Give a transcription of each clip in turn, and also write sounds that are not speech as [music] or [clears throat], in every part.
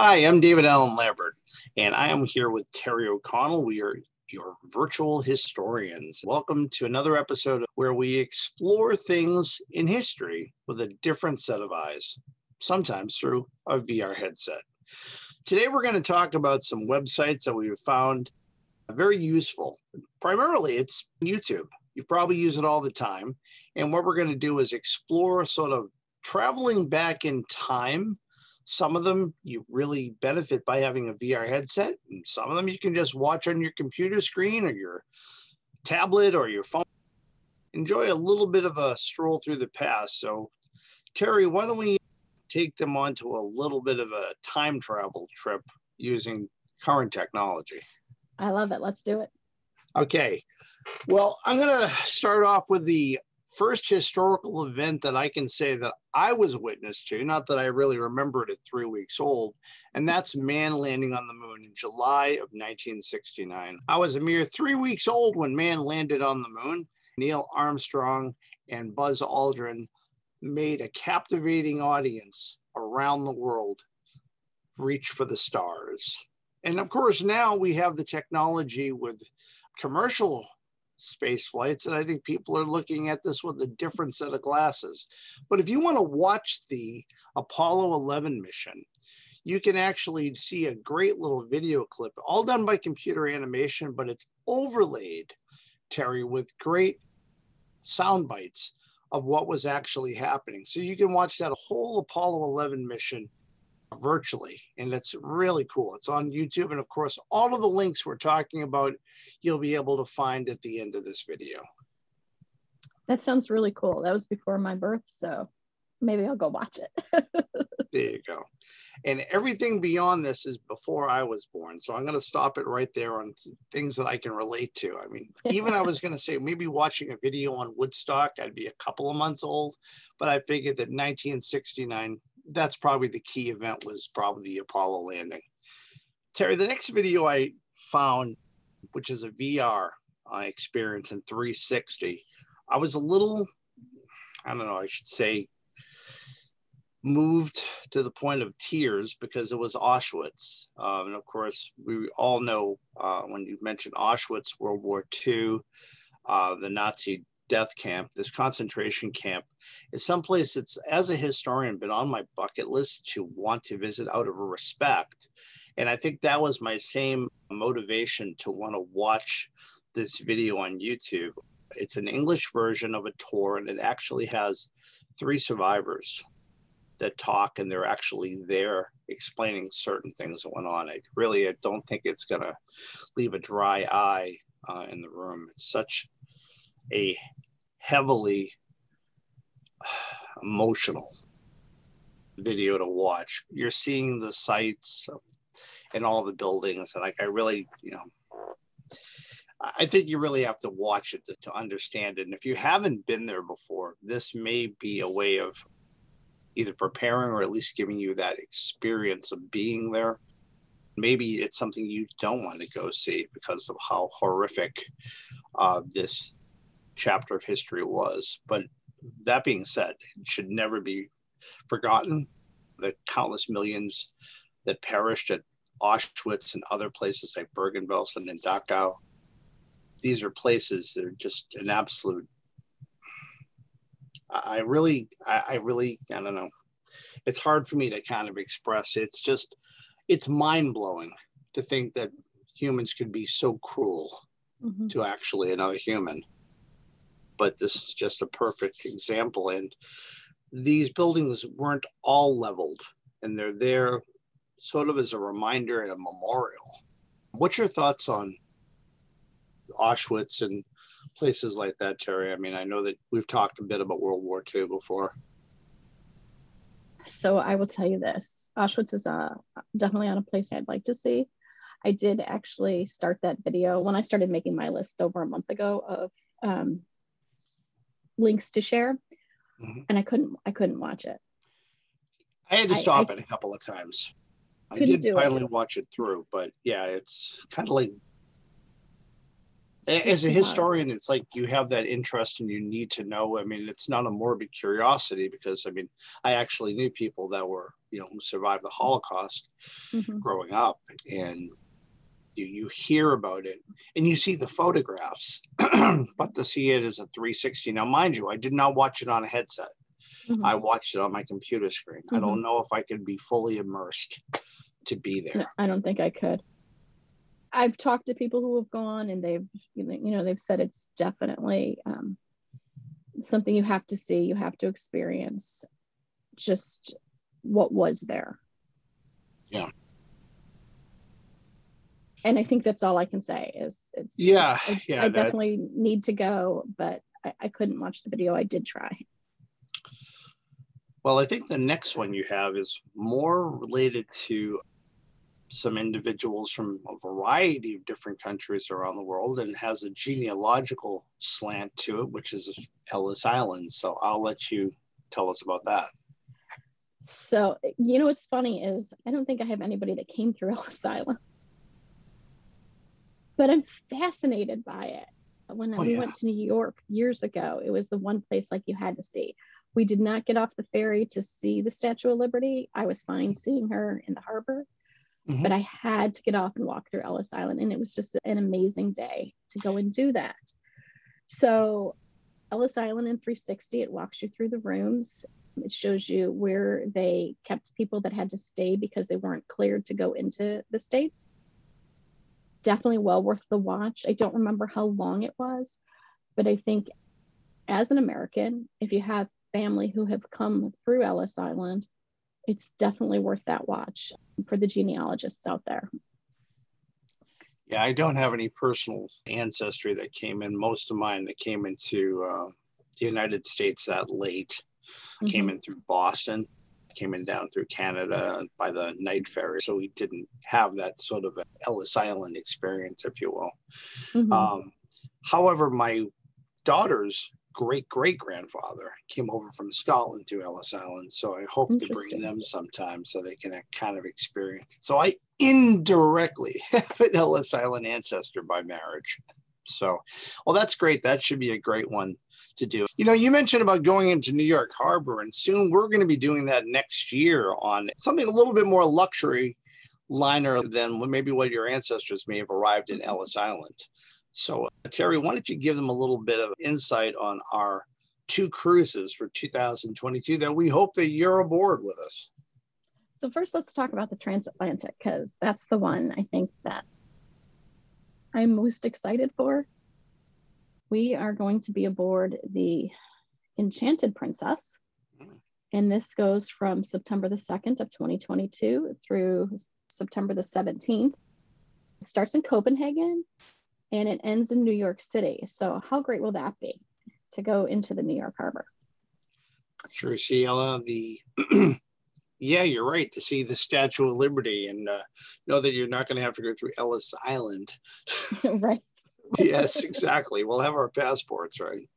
Hi, I'm David Allen Lambert, and I am here with Terri O'Connell. We are your virtual historians. Welcome to another episode where we explore things in history with a different set of eyes, sometimes through a VR headset. Today, we're going to talk about some websites that we've found very useful. Primarily, it's YouTube. You probably use it all the time. And what we're going to do is explore sort of traveling back in time some of them you really benefit by having a VR headset, and some of them you can just watch on your computer screen or your tablet or your phone. Enjoy a little bit of a stroll through the past. So, Terri, why don't we take them onto a little bit of a time travel trip using current technology? I love it. Let's do it. Okay. Well, I'm going to start off with the first historical event that I can say that I was witness to, not that I really remember it at three weeks old, and that's man landing on the moon in July of 1969. I was a mere three weeks old when man landed on the moon. Neil Armstrong and Buzz Aldrin made a captivating audience around the world reach for the stars. And of course, now we have the technology with commercial space flights. And I think people are looking at this with a different set of glasses. But if you want to watch the Apollo 11 mission, you can actually see a great little video clip, all done by computer animation, but it's overlaid, Terri, with great sound bites of what was actually happening. So you can watch that whole Apollo 11 mission virtually and it's really cool. It's on youtube and of course all of the links we're talking about you'll be able to find at the end of this video. That sounds really cool. That was before my birth so maybe i'll go watch it. [laughs] There you go. And everything beyond this is before i was born so i'm going to stop it right there on things that i can relate to. I mean even i was [laughs] going to say maybe watching a video on woodstock i'd be a couple of months old but i figured that 1969 that's probably the key event was probably the Apollo landing. Terri, the next video I found, which is a VR experience in 360, I was a little, I don't know, I should say, moved to the point of tears because it was Auschwitz. Um, and of course, we all know uh, when you mentioned Auschwitz, World War II, uh, the Nazi death camp, this concentration camp, is someplace that's, as a historian, been on my bucket list to want to visit out of respect. And I think that was my same motivation to want to watch this video on YouTube. It's an English version of a tour, and it actually has three survivors that talk, and they're actually there explaining certain things that went on. I really I don't think it's going to leave a dry eye uh, in the room. It's such a heavily [sighs] emotional video to watch. You're seeing the sights and all the buildings, and I really, you know, I think you really have to watch it to, to understand it. And if you haven't been there before, this may be a way of either preparing or at least giving you that experience of being there. Maybe it's something you don't want to go see because of how horrific uh, this chapter of history was. But that being said, it should never be forgotten the countless millions that perished at Auschwitz and other places like Bergen-Belsen and Dachau. These are places that are just an absolute. I really, I really, I don't know. It's hard for me to kind of express. It's just, it's mind blowing to think that humans could be so cruel mm-hmm. to actually another human but this is just a perfect example. And these buildings weren't all leveled, and they're there sort of as a reminder and a memorial. What's your thoughts on Auschwitz and places like that, Terri? I mean, I know that we've talked a bit about World War II before. So I will tell you this: Auschwitz is uh, definitely on a place I'd like to see. I did actually start that video when I started making my list over a month ago of um, links to share, mm-hmm. and I couldn't I couldn't watch it. I had to stop I, it a couple of times. I did finally it. watch it through, but yeah, it's kind of like as a historian it's like you have that interest and you need to know i mean it's not a morbid curiosity because i mean i actually knew people that were you know who survived the holocaust mm-hmm. growing up and you you hear about it and you see the photographs [clears throat] but to see it as a 360 now mind you i did not watch it on a headset mm-hmm. i watched it on my computer screen mm-hmm. i don't mm-hmm. know if i could be fully immersed to be there no, i don't think i could I've talked to people who have gone and they've you know they've said it's definitely um, something you have to see, you have to experience, just what was there. Yeah. And I think that's all I can say is it's yeah I, yeah I definitely need to go, but I, I couldn't watch the video. I did try. Well, I think the next one you have is more related to some individuals from a variety of different countries around the world and has a genealogical slant to it, which is Ellis Island. So I'll let you tell us about that. So, you know, what's funny is I don't think I have anybody that came through [laughs] Ellis Island, but I'm fascinated by it. When oh, we yeah. went to New York years ago, it was the one place like you had to see. We did not get off the ferry to see the Statue of Liberty. I was fine seeing her in the harbor Mm-hmm. But I had to get off and walk through Ellis Island. And it was just an amazing day to go and do that. So, Ellis Island in 360, it walks you through the rooms. It shows you where they kept people that had to stay because they weren't cleared to go into the States. Definitely well worth the watch. I don't remember how long it was, but I think as an American, if you have family who have come through Ellis Island, it's definitely worth that watch for the genealogists out there. Yeah, I don't have any personal ancestry that came in. Most of mine that came into uh, the United States that late mm-hmm. came in through Boston, came in down through Canada by the night ferry. So we didn't have that sort of Ellis Island experience, if you will. Mm-hmm. Um, however, my daughters great great grandfather came over from Scotland to Ellis Island. So I hope to bring them sometime so they can kind of experience it. So I indirectly [laughs] have an Ellis Island ancestor by marriage. So, well, that's great. That should be a great one to do. You know, you mentioned about going into New York Harbor, and soon we're going to be doing that next year on something a little bit more luxury liner than maybe what your ancestors may have arrived in Ellis Island. So, uh, Terri, why don't you give them a little bit of insight on our two cruises for 2022 that we hope that you're aboard with us? So, first, let's talk about the transatlantic because that's the one I think that I'm most excited for. We are going to be aboard the Enchanted Princess. And this goes from September the 2nd of 2022 through September the 17th. It starts in Copenhagen and it ends in New York City. So, how great will that be to go into the New York Harbor? Sure, uh, the [clears throat] yeah, you're right. To see the Statue of Liberty and uh, know that you're not going to have to go through Ellis Island. [laughs] right. yes, exactly. We'll have our passports, right?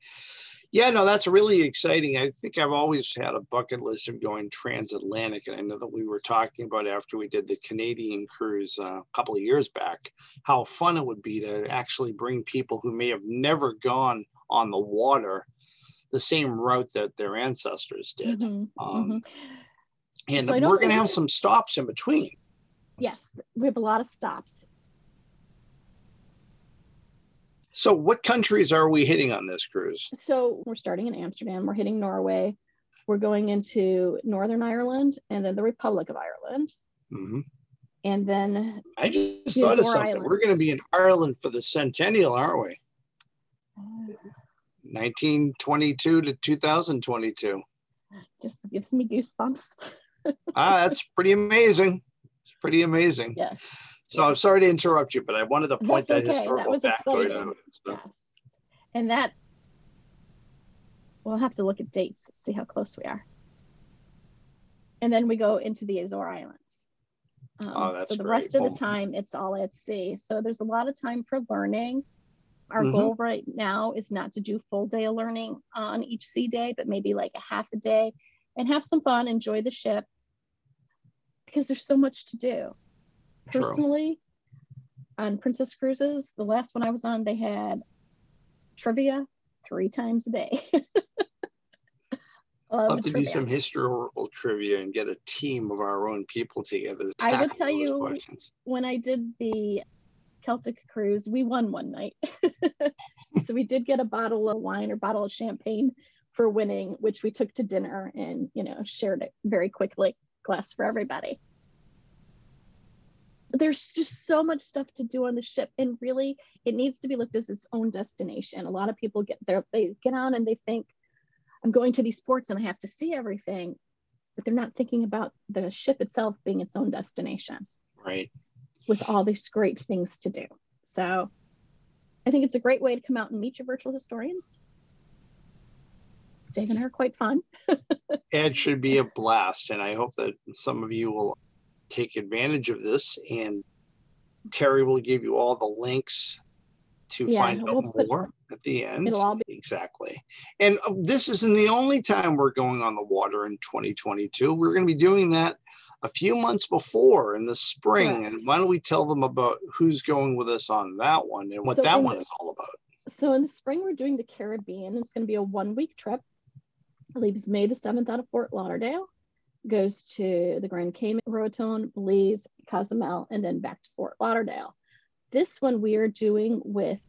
Yeah, no, that's really exciting. I think I've always had a bucket list of going transatlantic, and I know that we were talking about after we did the Canadian cruise uh, a couple of years back, how fun it would be to actually bring people who may have never gone on the water the same route that their ancestors did. Mm-hmm, um, mm-hmm. And so we're going to have some stops in between. Yes, we have a lot of stops. So, what countries are we hitting on this cruise? So, we're starting in Amsterdam, we're hitting Norway, we're going into Northern Ireland, and then the Republic of Ireland. Mm-hmm. And then I just thought of something. Island. We're going to be in Ireland for the centennial, aren't we? Uh, 1922 to 2022. Just gives me goosebumps. Ah, that's pretty amazing. It's pretty amazing. Yes. So I'm sorry to interrupt you, but I wanted to point That's that okay. historical that factoid out. So. Yes. And that we'll have to look at dates, see how close we are. And then we go into the Azore Islands. Um, oh, that's so the great. rest of the time it's all at sea. So there's a lot of time for learning. Our mm-hmm. goal right now is not to do full day of learning on each sea day, but maybe like a half a day and have some fun, enjoy the ship because there's so much to do personally, on Princess Cruises, the last one I was on, they had trivia three times a day. [laughs] Love to trivia. do some historical trivia and get a team of our own people together. To I would tell you questions. when I did the Celtic cruise, we won one night. [laughs] so we did get a bottle of wine or bottle of champagne for winning, which we took to dinner and you know shared it very quickly, glass for everybody. There's just so much stuff to do on the ship and really it needs to be looked as its own destination. A lot of people get there they get on and they think i'm going to these ports and i have to see everything but they're not thinking about the ship itself being its own destination. Right. With all these great things to do. So i think it's a great way to come out and meet your virtual historians Dave and I are quite fun. [laughs] it should be a blast, and I hope that some of you will take advantage of this. And Terri will give you all the links to yeah, find out we'll more put, at the end. It'll all be exactly. And um, this isn't the only time we're going on the water in 2022. We're going to be doing that a few months before in the spring. And why don't we tell them about who's going with us on that one and what so that one the, is all about? So in the spring, we're doing the Caribbean. It's going to be a one week trip. It's May the 7th out of Fort Lauderdale goes to the Grand Cayman, Roatán, Belize, Cozumel, and then back to Fort Lauderdale. This one we are doing with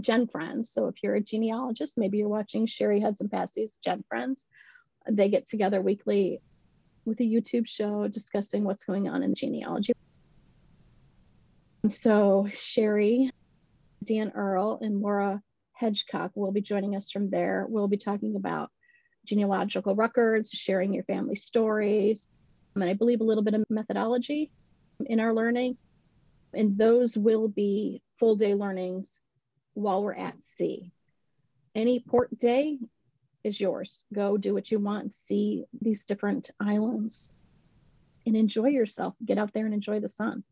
Gen Friends. So if you're a genealogist, maybe you're watching Cheri Hudson Passey's Gen Friends. They get together weekly with a YouTube show discussing what's going on in genealogy. So Cheri, Dan Earl, and Laura Hedgecock will be joining us from there. We'll be talking about genealogical records, sharing your family stories, and I believe a little bit of methodology in our learning. And those will be full day learnings while we're at sea. Any port day is yours. Go do what you want, see these different islands, and enjoy yourself. Get out there and enjoy the sun.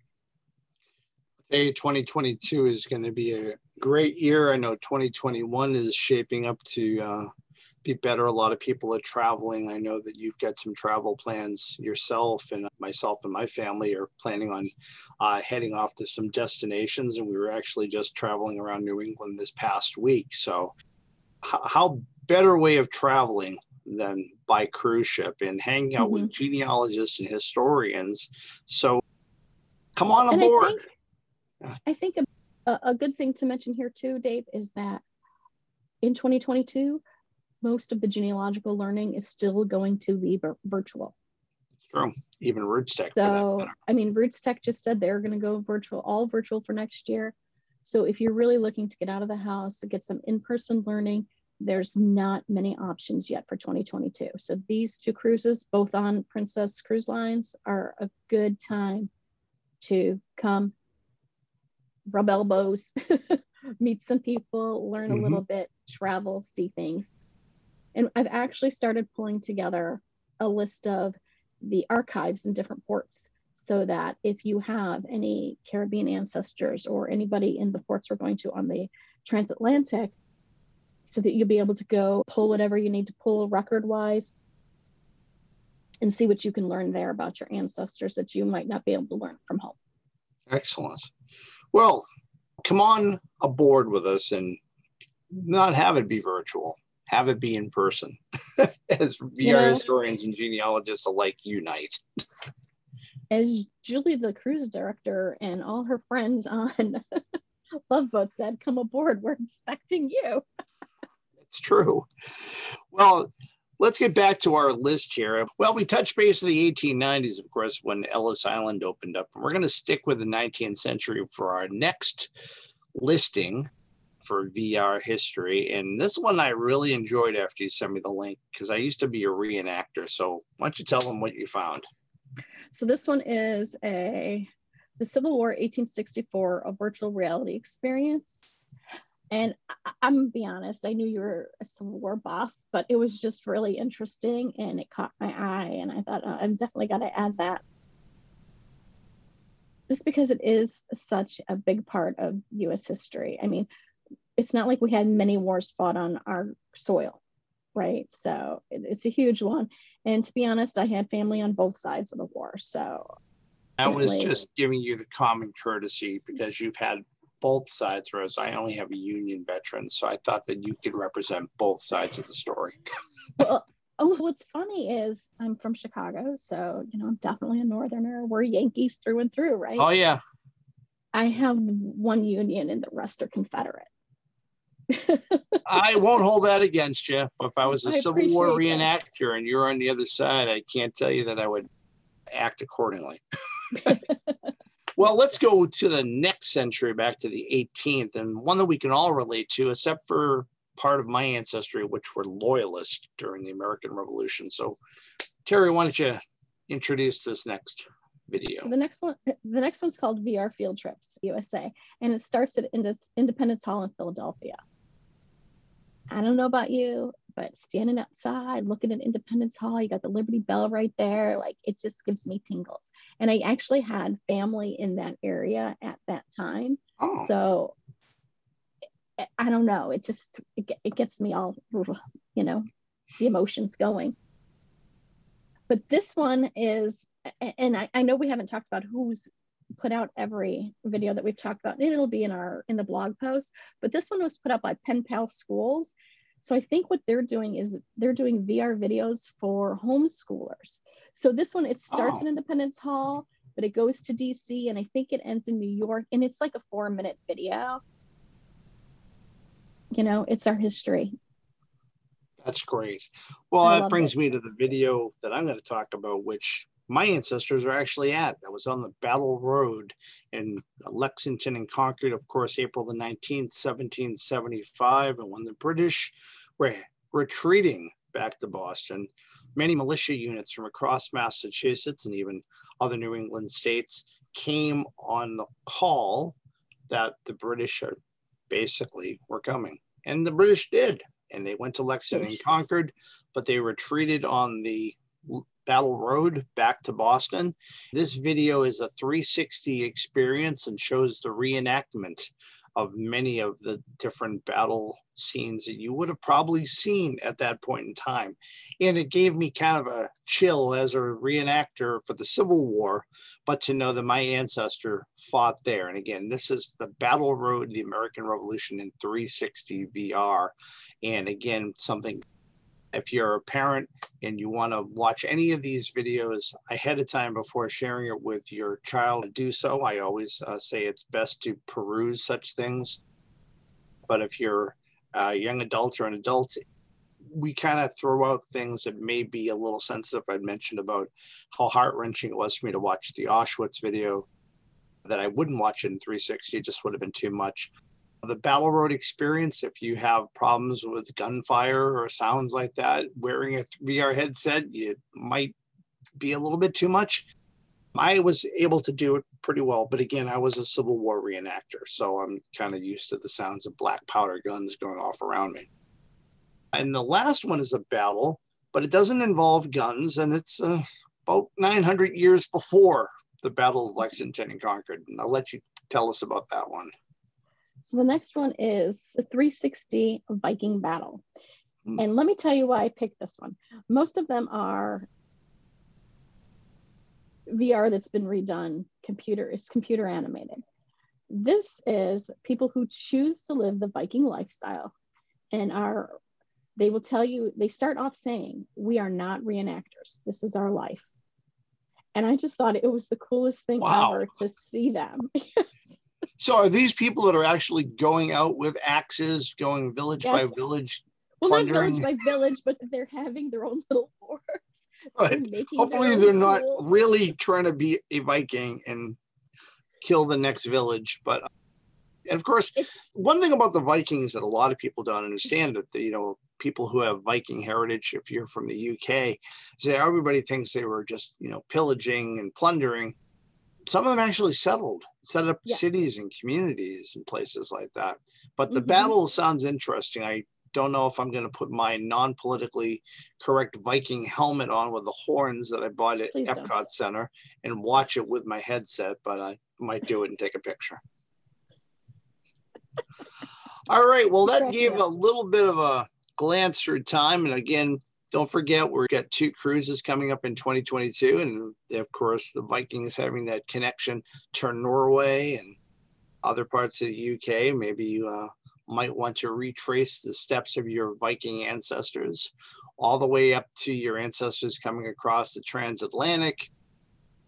Hey, 2022 is going to be a great year. I know 2021 is shaping up to uh, be better. A lot of people are traveling. I know that you've got some travel plans yourself, and myself and my family are planning on uh, heading off to some destinations. And we were actually just traveling around New England this past week. So, how better way of traveling than by cruise ship and hanging out mm-hmm. with genealogists and historians? So, come on and aboard. I think, I think a, a good thing to mention here too, Dave, is that in 2022 most of the genealogical learning is still going to be virtual. True. Even Roots Tech. So, I mean, Roots Tech just said they're going to go virtual, all virtual for next year. So, if you're really looking to get out of the house to get some in person learning, there's not many options yet for 2022. So, these two cruises, both on Princess Cruise Lines, are a good time to come rub elbows, [laughs] meet some people, learn mm-hmm. a little bit, travel, see things. And I've actually started pulling together a list of the archives in different ports so that if you have any Caribbean ancestors or anybody in the ports we're going to on the transatlantic, so that you'll be able to go pull whatever you need to pull record wise and see what you can learn there about your ancestors that you might not be able to learn from home. Excellent. Well, come on aboard with us and not have it be virtual have it be in person [laughs] as VR you know, historians and genealogists alike unite. As Julie, the cruise director, and all her friends on [laughs] Love Boat said, come aboard, we're expecting you. it's true. Well, let's get back to our list here. Well, we touched base in the 1890s, of course, when Ellis Island opened up. And we're going to stick with the 19th century for our next listing for VR history. And this one I really enjoyed after you sent me the link because I used to be a reenactor. So why don't you tell them what you found? So this one is a the Civil War 1864 a virtual reality experience. And I, I'm gonna be honest, I knew you were a Civil War buff, but it was just really interesting and it caught my eye. And I thought, oh, I'm definitely to add that just because it is such a big part of US history. I mean, it's not like we had many wars fought on our soil, right? So it, it's a huge one. And to be honest, I had family on both sides of the war. So I was just giving you the common courtesy because you've had both sides, Rose. I only have a union veteran. So I thought that you could represent both sides of the story. [laughs] well, oh, what's funny is I'm from Chicago. So, you know, I'm definitely a Northerner. We're Yankees through and through, right? Oh, yeah. I have one union and the rest are Confederate. I won't hold that against you. If I was a I Civil War reenactor that. and you're on the other side, I can't tell you that I would act accordingly. [laughs] well, let's go to the next century, back to the 18th, and one that we can all relate to, except for part of my ancestry, which were loyalists during the American Revolution. So, Terri, why don't you introduce this next video? So the next one, the next one's called VR Field Trips USA, and it starts at Independence Hall in Philadelphia. I don't know about you, but standing outside looking at Independence Hall, you got the Liberty Bell right there. Like it just gives me tingles. And I actually had family in that area at that time. Oh. So I don't know. It just, it, it gets me all, you know, the emotions going. But this one is, and I, I know we haven't talked about who's put out every video that we've talked about. And It'll be in our in the blog post, but this one was put up by Pen Pal Schools. So I think what they're doing is they're doing VR videos for homeschoolers. So this one it starts oh. in Independence Hall, but it goes to DC and I think it ends in New York and it's like a 4 minute video. You know, it's our history. That's great. Well, that brings it. me to the video that I'm going to talk about, which my ancestors are actually at. That was on the Battle Road in Lexington and Concord, of course, April the 19th, 1775. And when the British were retreating back to Boston, many militia units from across Massachusetts and even other New England states came on the call that the British are basically were coming. And the British did. And they went to Lexington and Concord, but they retreated on the Battle Road back to Boston. This video is a 360 experience and shows the reenactment of many of the different battle scenes that you would have probably seen at that point in time. And it gave me kind of a chill as a reenactor for the Civil War, but to know that my ancestor fought there. And again, this is the Battle Road, the American Revolution in 360 VR. And again, something if you're a parent and you want to watch any of these videos ahead of time before sharing it with your child, do so. I always uh, say it's best to peruse such things. But if you're a young adult or an adult, we kind of throw out things that may be a little sensitive. I mentioned about how heart wrenching it was for me to watch the Auschwitz video that I wouldn't watch in 360, it just would have been too much the battle road experience if you have problems with gunfire or sounds like that wearing a vr headset it might be a little bit too much. I was able to do it pretty well but again i was a civil war reenactor so i'm kind of used to the sounds of black powder guns going off around me. And the last one is a battle but it doesn't involve guns and it's uh, about 900 years before the battle of lexington and concord and i'll let you tell us about that one so the next one is a 360 Viking battle. Mm. And let me tell you why I picked this one. Most of them are VR that's been redone, computer, it's computer animated. This is people who choose to live the Viking lifestyle and are, they will tell you, they start off saying, We are not reenactors. This is our life. And I just thought it was the coolest thing wow. ever to see them. [laughs] So are these people that are actually going out with axes, going village yes. by village? Well, plundering? not village by village, but they're having their own little. [laughs] Right. Hopefully, they're not really trying to be a Viking and kill the next village. But and of course, it's, one thing about the Vikings that a lot of people don't understand that you know people who have Viking heritage, if you're from the UK, say everybody thinks they were just you know pillaging and plundering some of them actually settled, set up yes. cities and communities and places like that. But the mm-hmm. battle sounds interesting. I don't know if I'm going to put my non politically correct Viking helmet on with the horns that I bought at Please Epcot don't. Center and watch it with my headset, but I might do it and take a picture. All right. Well, that gave a little bit of a glance through time. And again, Don't forget, we've got two cruises coming up in 2022. And of course, the Vikings having that connection to Norway and other parts of the UK. Maybe you uh, might want to retrace the steps of your Viking ancestors all the way up to your ancestors coming across the transatlantic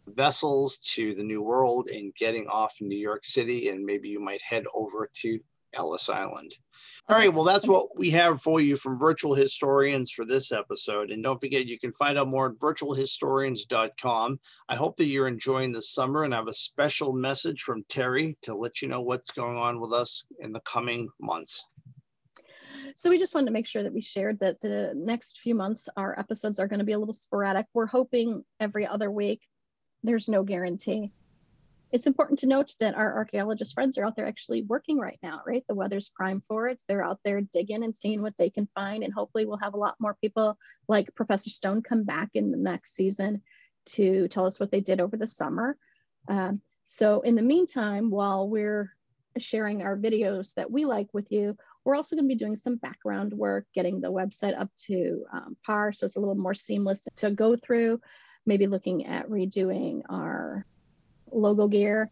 vessels to the New World and getting off in New York City. And maybe you might head over to Ellis Island. All right, well, that's what we have for you from Virtual Historians for this episode. And don't forget, you can find out more at virtualhistorians.com. I hope that you're enjoying the summer and I have a special message from Terri to let you know what's going on with us in the coming months. So we just wanted to make sure that we shared that the next few months our episodes are going to be a little sporadic. We're hoping every other week. There's no guarantee it's important to note that our archaeologist friends are out there actually working right now, right? The weather's prime for it. They're out there digging and seeing what they can find. And hopefully we'll have a lot more people like Professor Stone come back in the next season to tell us what they did over the summer. Um, so in the meantime, while we're sharing our videos that we like with you, we're also going to be doing some background work, getting the website up to um, par so it's a little more seamless to go through, maybe looking at redoing our logo gear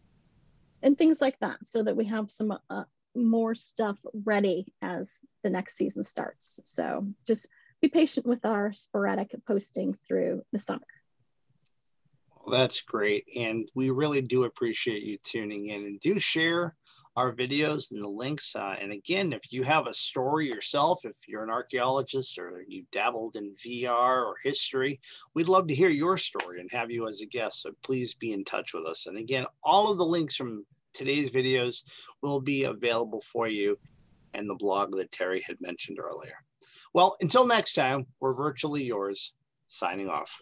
and things like that so that we have some uh, more stuff ready as the next season starts. So just be patient with our sporadic posting through the summer. Well, that's great. And we really do appreciate you tuning in and do share our videos and the links. Uh, and again, if you have a story yourself, if you're an archaeologist or you dabbled in VR or history, we'd love to hear your story and have you as a guest. So please be in touch with us. And again, all of the links from today's videos will be available for you and the blog that Terri had mentioned earlier. Well, until next time, we're virtually yours, signing off.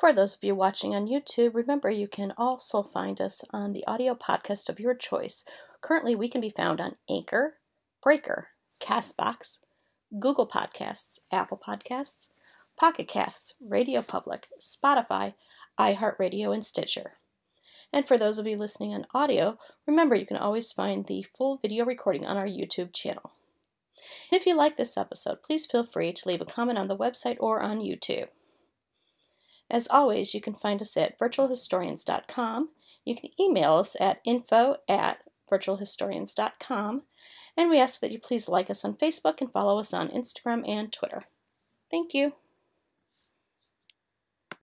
For those of you watching on YouTube, remember you can also find us on the audio podcast of your choice. Currently, we can be found on Anchor, Breaker, Castbox, Google Podcasts, Apple Podcasts, Pocket Casts, Radio Public, Spotify, iHeartRadio, and Stitcher. And for those of you listening on audio, remember you can always find the full video recording on our YouTube channel. And if you like this episode, please feel free to leave a comment on the website or on YouTube. As always, you can find us at virtualhistorians.com. You can email us at info at virtualhistorians.com. And we ask that you please like us on Facebook and follow us on Instagram and Twitter. Thank you.